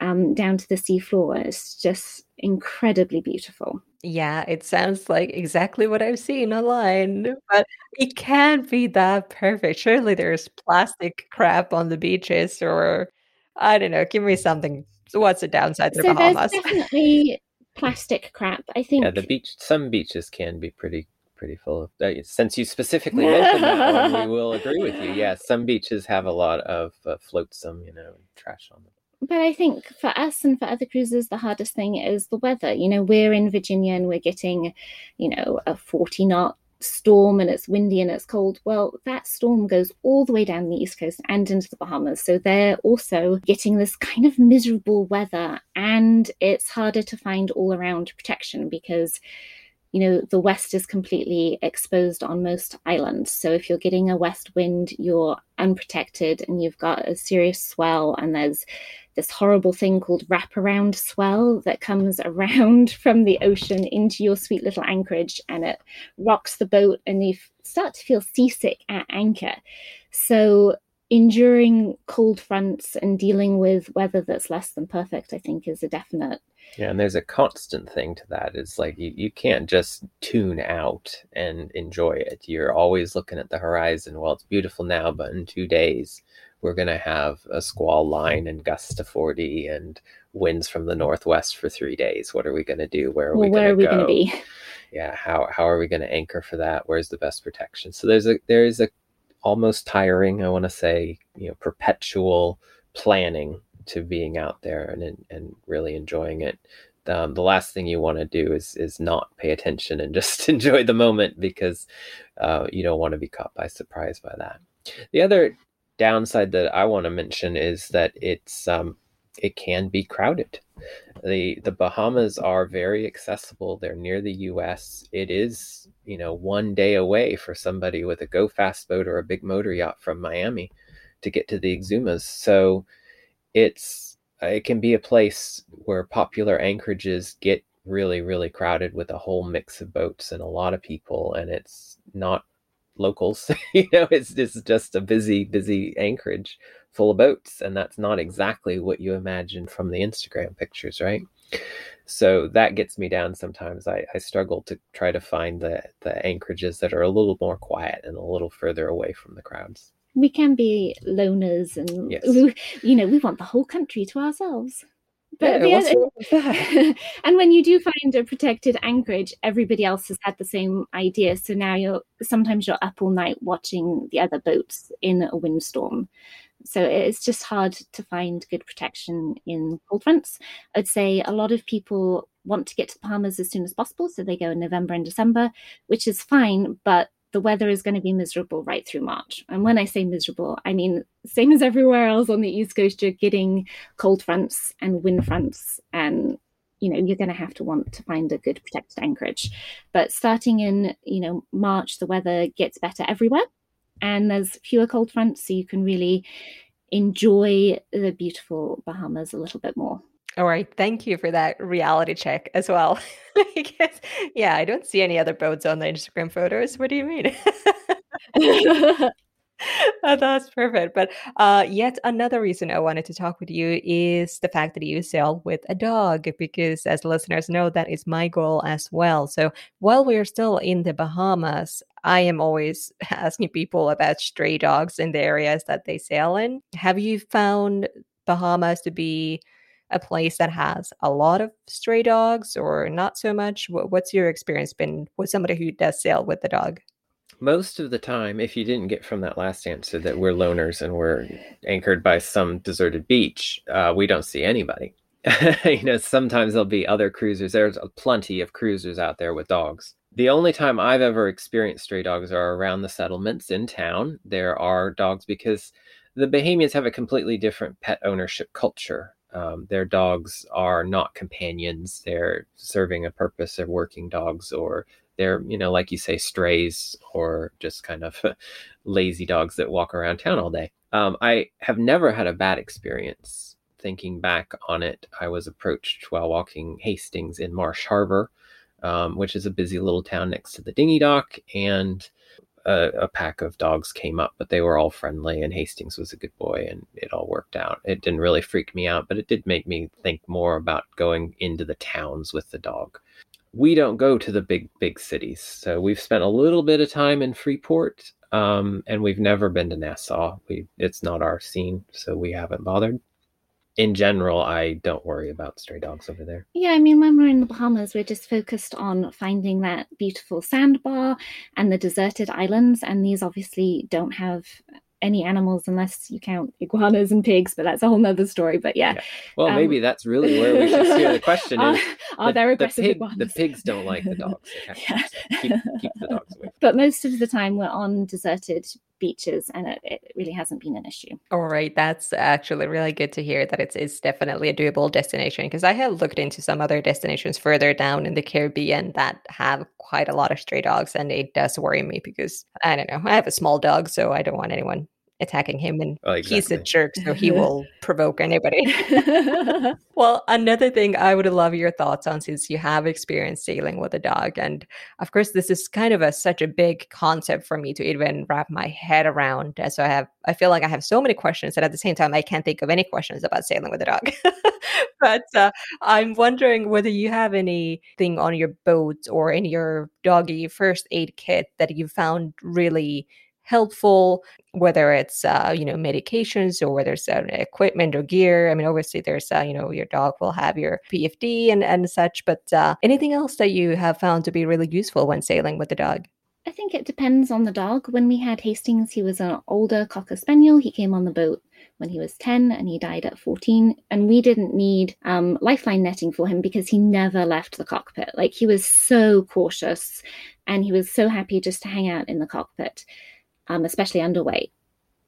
um, down to the seafloor. It's just incredibly beautiful. Yeah, it sounds like exactly what I've seen online, but it can't be that perfect. Surely there's plastic crap on the beaches or I don't know, give me something. So what's the downside to the So there's definitely plastic crap. I think Yeah, the beach. Some beaches can be pretty pretty full of. Uh, since you specifically mentioned that one, we [laughs] will agree with you. Yes, some beaches have a lot of uh, flotsam, you know, trash on them. But I think for us and for other cruisers, the hardest thing is the weather. You know, we're in Virginia and we're getting, you know, a 40 knot storm and it's windy and it's cold. Well, that storm goes all the way down the East Coast and into the Bahamas. So they're also getting this kind of miserable weather and it's harder to find all around protection because you know, the west is completely exposed on most islands. So if you're getting a west wind, you're unprotected and you've got a serious swell, and there's this horrible thing called wraparound swell that comes [laughs] around from the ocean into your sweet little anchorage and it rocks the boat, and you start to feel seasick at anchor. So enduring cold fronts and dealing with weather that's less than perfect, I think, is a definite Yeah, and there's a constant thing to that. It's like you, you can't just tune out and enjoy it. You're always looking at the horizon. Well, it's beautiful now, but in two days, we're going to have a squall line and gusts to 40 and winds from the northwest for three days. What are we going to do? Where are well, we where are going we to going to go? be? Yeah, how, how are we going to anchor for that? Where's the best protection? So there's a there is a almost tiring, I want to say, you know, perpetual planning to being out there and and really enjoying it. Um, the last thing you want to do is is not pay attention and [laughs] just enjoy the moment because uh, you don't want to be caught by surprise by that. The other downside that I want to mention is that it's um, it can be crowded. the The Bahamas are very accessible. They're near the U.S. It is you know one day away for somebody with a go fast boat or a big motor yacht from Miami to get to the Exumas. So it's it can be a place where popular anchorages get really really crowded with a whole mix of boats and a lot of people and it's not locals [laughs] you know it's, it's just a busy busy anchorage full of boats and that's not exactly what you imagine from the instagram pictures right so that gets me down sometimes i, I struggle to try to find the, the anchorages that are a little more quiet and a little further away from the crowds We can be loners and, Yes. we- you know, we want the whole country to ourselves. Yeah, the what's other- wrong with that? [laughs] and when you do find a protected anchorage, everybody else has had the same idea. So now you're sometimes you're up all night watching the other boats in a windstorm. So it's just hard to find good protection in cold fronts. I'd say a lot of people want to get to the Bahamas as soon as possible, so they go in November and December, which is fine, but the weather is going to be miserable right through March. And when I say miserable, I mean same as everywhere else on the East Coast, you're getting cold fronts and wind fronts and you know you're going to have to want to find a good protected anchorage but starting in you know march the weather gets better everywhere and there's fewer cold fronts so you can really enjoy the beautiful bahamas a little bit more All right, thank you for that reality check as well. [laughs] because yeah, I don't see any other boats on the Instagram photos. What do you mean? [laughs] [laughs] Oh, that's perfect. But uh, yet another reason I wanted to talk with you is the fact that you sail with a dog, because as listeners know, that is my goal as well. So while we're still in the Bahamas, I am always asking people about stray dogs in the areas that they sail in. Have you found Bahamas to be a place that has a lot of stray dogs or not so much? Wh- What's your experience been with somebody who does sail with the dog? most of the time, if you didn't get from that last answer that we're loners and we're anchored by some deserted beach, uh, we don't see anybody. [laughs] you know, sometimes there'll be other cruisers. There's plenty of cruisers out there with dogs. The only time I've ever experienced stray dogs are around the settlements in town. There are dogs because the Bahamians have a completely different pet ownership culture. Um, their dogs are not companions. They're serving a purpose. They're working dogs or they're you know like you say strays or just kind of [laughs] lazy dogs that walk around town all day um, i have never had a bad experience thinking back on it i was approached while walking hastings in marsh harbor um, which is a busy little town next to the dinghy dock and a, a pack of dogs came up but they were all friendly and hastings was a good boy and it all worked out it didn't really freak me out but it did make me think more about going into the towns with the dog we don't go to the big big cities. So we've spent a little bit of time in Freeport, um, and we've never been to Nassau. We it's not our scene, so we haven't bothered. In general, I don't worry about stray dogs over there. Yeah, I mean, when we're in the Bahamas, we're just focused on finding that beautiful sandbar and the deserted islands. And these obviously don't have any animals unless you count iguanas and pigs, but that's a whole nother story. But yeah. yeah. Well, um, maybe that's really where we should steer the question. [laughs] are, are the, there aggressive the pig, iguanas? The pigs don't like the [laughs] dogs. yeah. Keep, keep, the dogs away. But most of the time we're on deserted beaches and it, it, really hasn't been an issue. All right. That's actually really good to hear that it's, it's definitely a doable destination because I have looked into some other destinations further down in the Caribbean that have quite a lot of stray dogs and it does worry me because I don't know. I have a small dog, so I don't want anyone attacking him and oh, exactly. he's a jerk so he [laughs] will provoke anybody [laughs] [laughs] well another thing i would love your thoughts on since you have experience sailing with a dog and of course this is kind of a such a big concept for me to even wrap my head around so i have i feel like i have so many questions that at the same time i can't think of any questions about sailing with a dog but uh, i'm wondering whether you have anything on your boat or in your doggy first aid kit that you found really helpful whether it's uh, you know medications or whether it's uh, equipment or gear i mean obviously there's uh, you know your dog will have your pfd and and such but uh, anything else that you have found to be really useful when sailing with the dog I think it depends on the dog. When we had Hastings, he was an older Cocker Spaniel. He came on the boat when he was 10 and he died at 14. And we didn't need um, lifeline netting for him because he never left the cockpit. Like he was so cautious and he was so happy just to hang out in the cockpit um, especially underweight.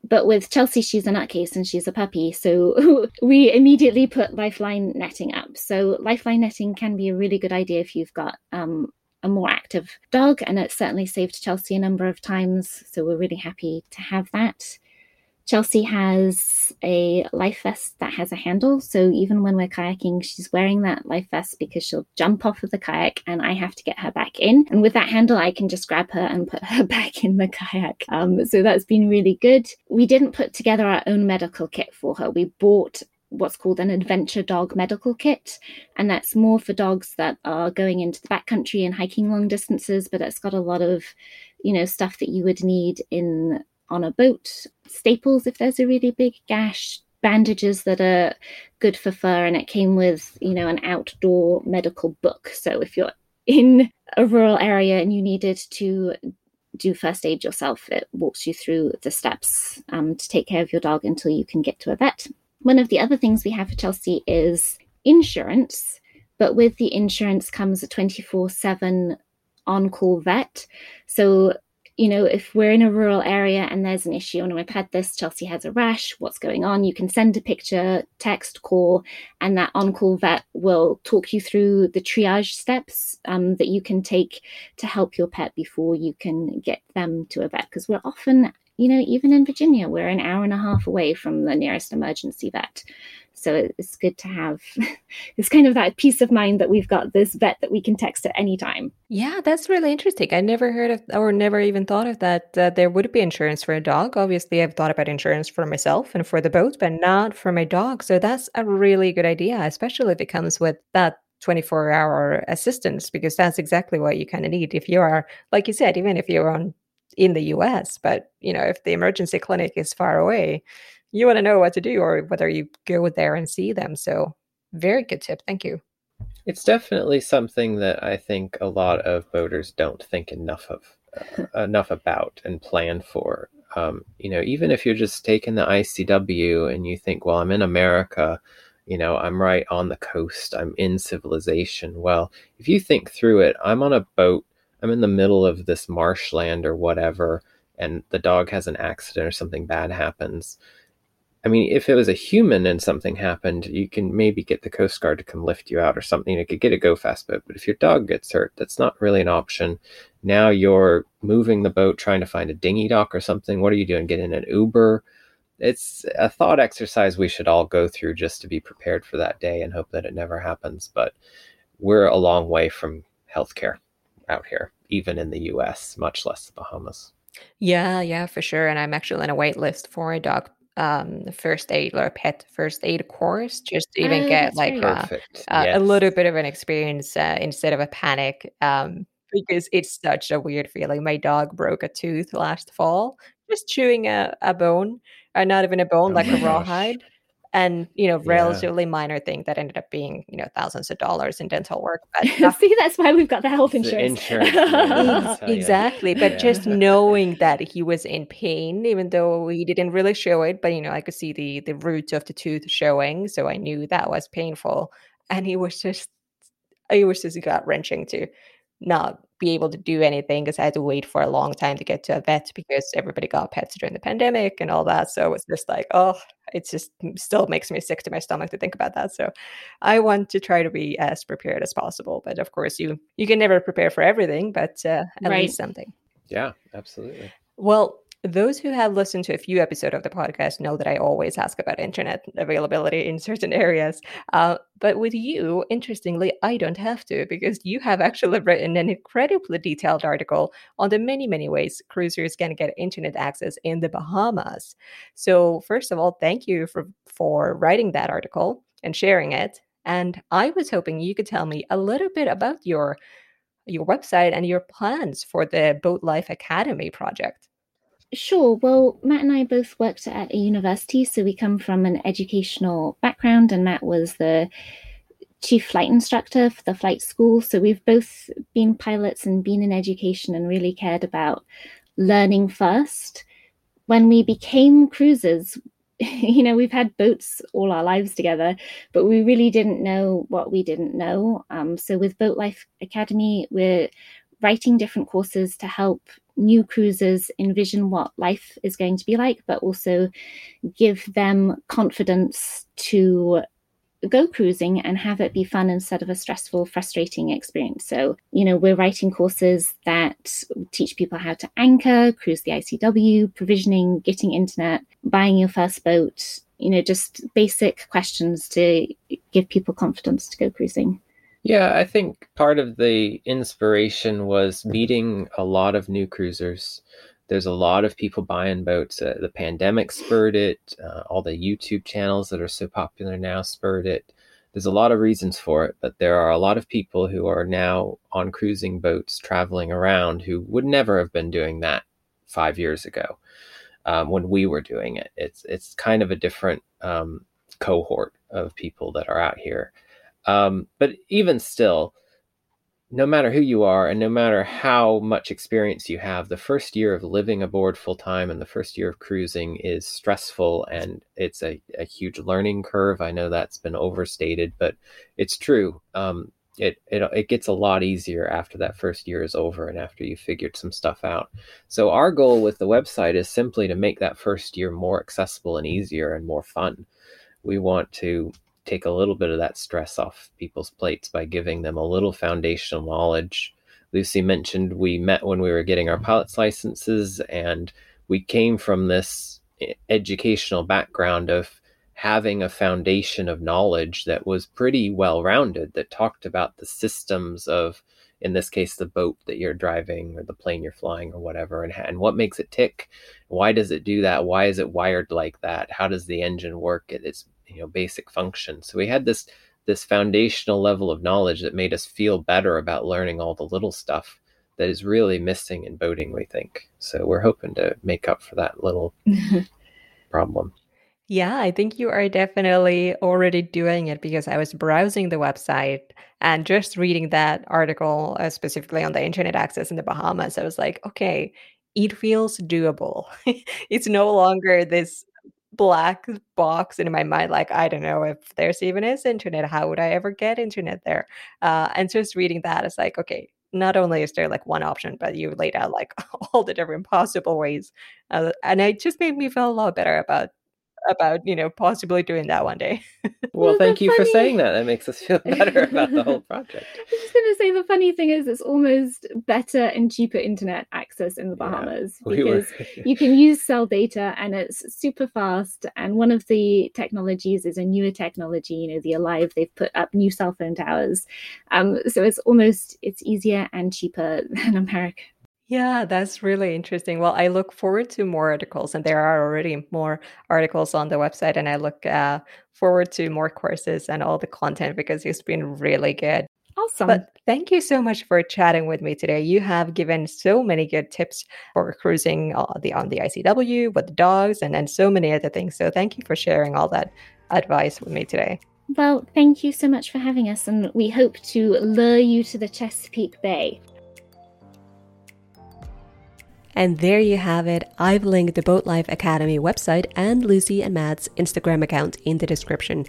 But with Chelsea, she's a nutcase and she's a puppy. So [laughs] we immediately put lifeline netting up. So lifeline netting can be a really good idea if you've got um, a more active dog. And it certainly saved Chelsea a number of times. So we're really happy to have that. Chelsea has a life vest that has a handle. So even when we're kayaking, she's wearing that life vest because she'll jump off of the kayak and I have to get her back in. And with that handle, I can just grab her and put [laughs] her back in the kayak. Um, so that's been really good. We didn't put together our own medical kit for her. We bought what's called an adventure dog medical kit. And that's more for dogs that are going into the backcountry and hiking long distances, but it's got a lot of, you know, stuff that you would need in on a boat, staples if there's a really big gash, bandages that are good for fur, and it came with, you know, an outdoor medical book. So if you're in a rural area and you needed to do first aid yourself, it walks you through the steps um, to take care of your dog until you can get to a vet. One of the other things we have for Chelsea is insurance, but with the insurance comes a 24 7 on call vet. So you know, if we're in a rural area and there's an issue, and we've had this, Chelsea has a rash, what's going on? You can send a picture, text, call, and that on call vet will talk you through the triage steps um, that you can take to help your pet before you can get them to a vet. Because we're often, you know, even in Virginia, we're an hour and a half away from the nearest emergency vet. So it's good to have, [laughs] it's kind of that peace of mind that we've got this vet that we can text at any time. Yeah, that's really interesting. I never heard of, or never even thought of that. Uh, there would be insurance for a dog. Obviously, I've thought about insurance for myself and for the boat, but not for my dog. So that's a really good idea, especially if it comes with that 24 hour assistance, because that's exactly what you kind of need. If you are, like you said, even if you're on in the US, but you know, if the emergency clinic is far away, you want to know what to do or whether you go there and see them. So, very good tip. Thank you. It's definitely something that I think a lot of boaters don't think enough of, uh, enough about and plan for. Um, you know, even if you're just taking the ICW and you think, well, I'm in America, you know, I'm right on the coast, I'm in civilization. Well, if you think through it, I'm on a boat, I'm in the middle of this marshland or whatever, and the dog has an accident or something bad happens I mean, if it was a human and something happened, you can maybe get the Coast Guard to come lift you out or something. You could get a go fast boat. But if your dog gets hurt, that's not really an option. Now you're moving the boat, trying to find a dinghy dock or something. What are you doing? Getting an Uber? It's a thought exercise we should all go through just to be prepared for that day and hope that it never happens. But we're a long way from healthcare out here, even in the US, much less the Bahamas. Yeah, yeah, for sure. And I'm actually on a wait list for a dog um, first aid or pet first aid course just to even Oh, get like great. a, Perfect. a, a little bit of an experience uh, instead of a panic um, because it's such a weird feeling. My dog broke a tooth last fall, just chewing a, a bone, or not even a bone, Oh like a rawhide. And you know, Yeah. relatively minor thing that ended up being you know thousands of dollars in dental work. But [laughs] not- See, that's why we've got the health The insurance. insurance, [laughs] yeah. Ex- [laughs] tell ya. exactly but Yeah. just knowing that he was in pain even though he didn't really show it but you know i could see the the root of the tooth showing so i knew that was painful and he was just it was just gut wrenching to not be able to do anything because i had to wait for a long time to get to a vet because everybody got pets during the pandemic and all that so it's just like oh it just still makes me sick to my stomach to think about that so i want to try to be as prepared as possible but of course you you can never prepare for everything but uh, at Right. least something Yeah, absolutely. well, those who have listened to a few episodes of the podcast know that I always ask about internet availability in [laughs] certain areas. Uh, but with you, interestingly, I don't have to because you have actually written an incredibly detailed article on the many, many ways cruisers can get internet access in the Bahamas. So, first of all, thank you for, for writing that article and sharing it. And I was hoping you could tell me a little bit about your your website and your plans for the Boat Life Academy project. Sure. Well, Matt and I both worked at a university, so we come from an educational background, and Matt was the chief flight instructor for the flight school. So we've both been pilots and been in education and really cared about learning first. When we became cruisers, [laughs] you know, we've had boats all our lives together, but we really didn't know what we didn't know. Um, so with Boat Life Academy, we're writing different courses to help new cruisers envision what life is going to be like, but also give them confidence to go cruising and have it be fun instead of a stressful, frustrating experience. So, you know, we're writing courses that teach people how to anchor, cruise the ICW, provisioning, getting internet, buying your first boat, you know, just basic questions to give people confidence to go cruising. Yeah, I think part of the inspiration was meeting a lot of new cruisers. There's a lot of people buying boats. Uh, the pandemic spurred it. Uh, all the YouTube channels that are so popular now spurred it. There's a lot of reasons for it, but there are a lot of people who are now on cruising boats traveling around who would never have been doing that five years ago um, when we were doing it. It's it's kind of a different um, cohort of people that are out here. Um, but even still, no matter who you are and no matter how much experience you have, the first year of living aboard full time and the first year of cruising is stressful and it's a, a huge learning curve. I know that's been overstated, but it's true. Um, it, it it gets a lot easier after that first year is over and after you figured some stuff out. So our goal with the website is simply to make that first year more accessible and easier and more fun. We want to take a little bit of that stress off people's plates by giving them a little foundational knowledge. Lucy mentioned we met when we were getting our pilot's licenses, and we came from this e- educational background of having a foundation of knowledge that was pretty well rounded, that talked about the systems of, in this case, the boat that you're driving or the plane you're flying or whatever, and, and what makes it tick. Why does it do that? Why is it wired like that? How does the engine work its you know basic function so we had this this foundational level of knowledge that made us feel better about learning all the little stuff that is really missing in boating we think so we're hoping to make up for that little [laughs] problem Yeah, I think you are definitely already doing it because I was browsing the website and just reading that article uh, specifically on the internet access in the Bahamas. I was like, okay, it feels doable. [laughs] it's no longer this black box in my mind like i don't know if there's even is internet how would i ever get internet there? Uh, and just reading that it's like okay not only is there like one option but you laid out like [laughs] all the different possible ways uh, and it just made me feel a lot better about about you know possibly doing that one day [laughs] well Well, thank the you for saying that that makes us feel [laughs] better about the whole project I was just going to say the funny thing is it's almost better and cheaper internet access in the Yeah, Bahamas we were because [laughs] you can use cell data and it's super fast. And one of the technologies is a newer technology, you know, the Aliv. They've put up new cell phone towers, um, so it's almost it's easier and cheaper than America. Yeah, that's really interesting. Well, I look forward to more articles, and there are already more articles on the website, and I look uh, forward to more courses and all the content because it's been really good. Awesome. But thank you so much for chatting with me today. You have given so many good tips for cruising on the on the ICW with the dogs and, and so many other things. So thank you for sharing all that advice with me today. Well, thank you so much for having us, and we hope to lure you to the Chesapeake Bay. And there you have it. I've linked the Boat Life Academy website and Lucy and Matt's Instagram account in the description.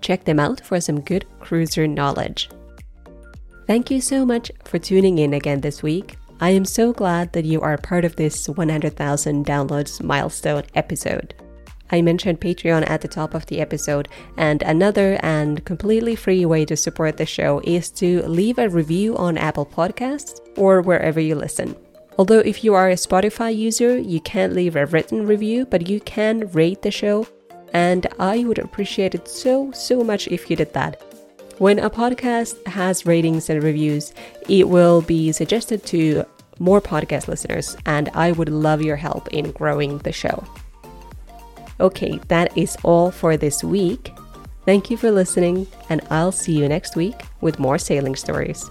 Check them out for some good cruiser knowledge. Thank you so much for tuning in again this week. I am so glad that you are part of this 100,000 downloads milestone episode. I mentioned Patreon at the top of the episode, and another and completely free way to support the show is to leave a review on Apple Podcasts or wherever you listen. Although, if you are a Spotify user, you can't leave a written review, but you can rate the show, and I would appreciate it so, so much if you did that. When a podcast has ratings and reviews, it will be suggested to more podcast listeners, and I would love your help in growing the show. Okay, that is all for this week. Thank you for listening, and I'll see you next week with more sailing stories.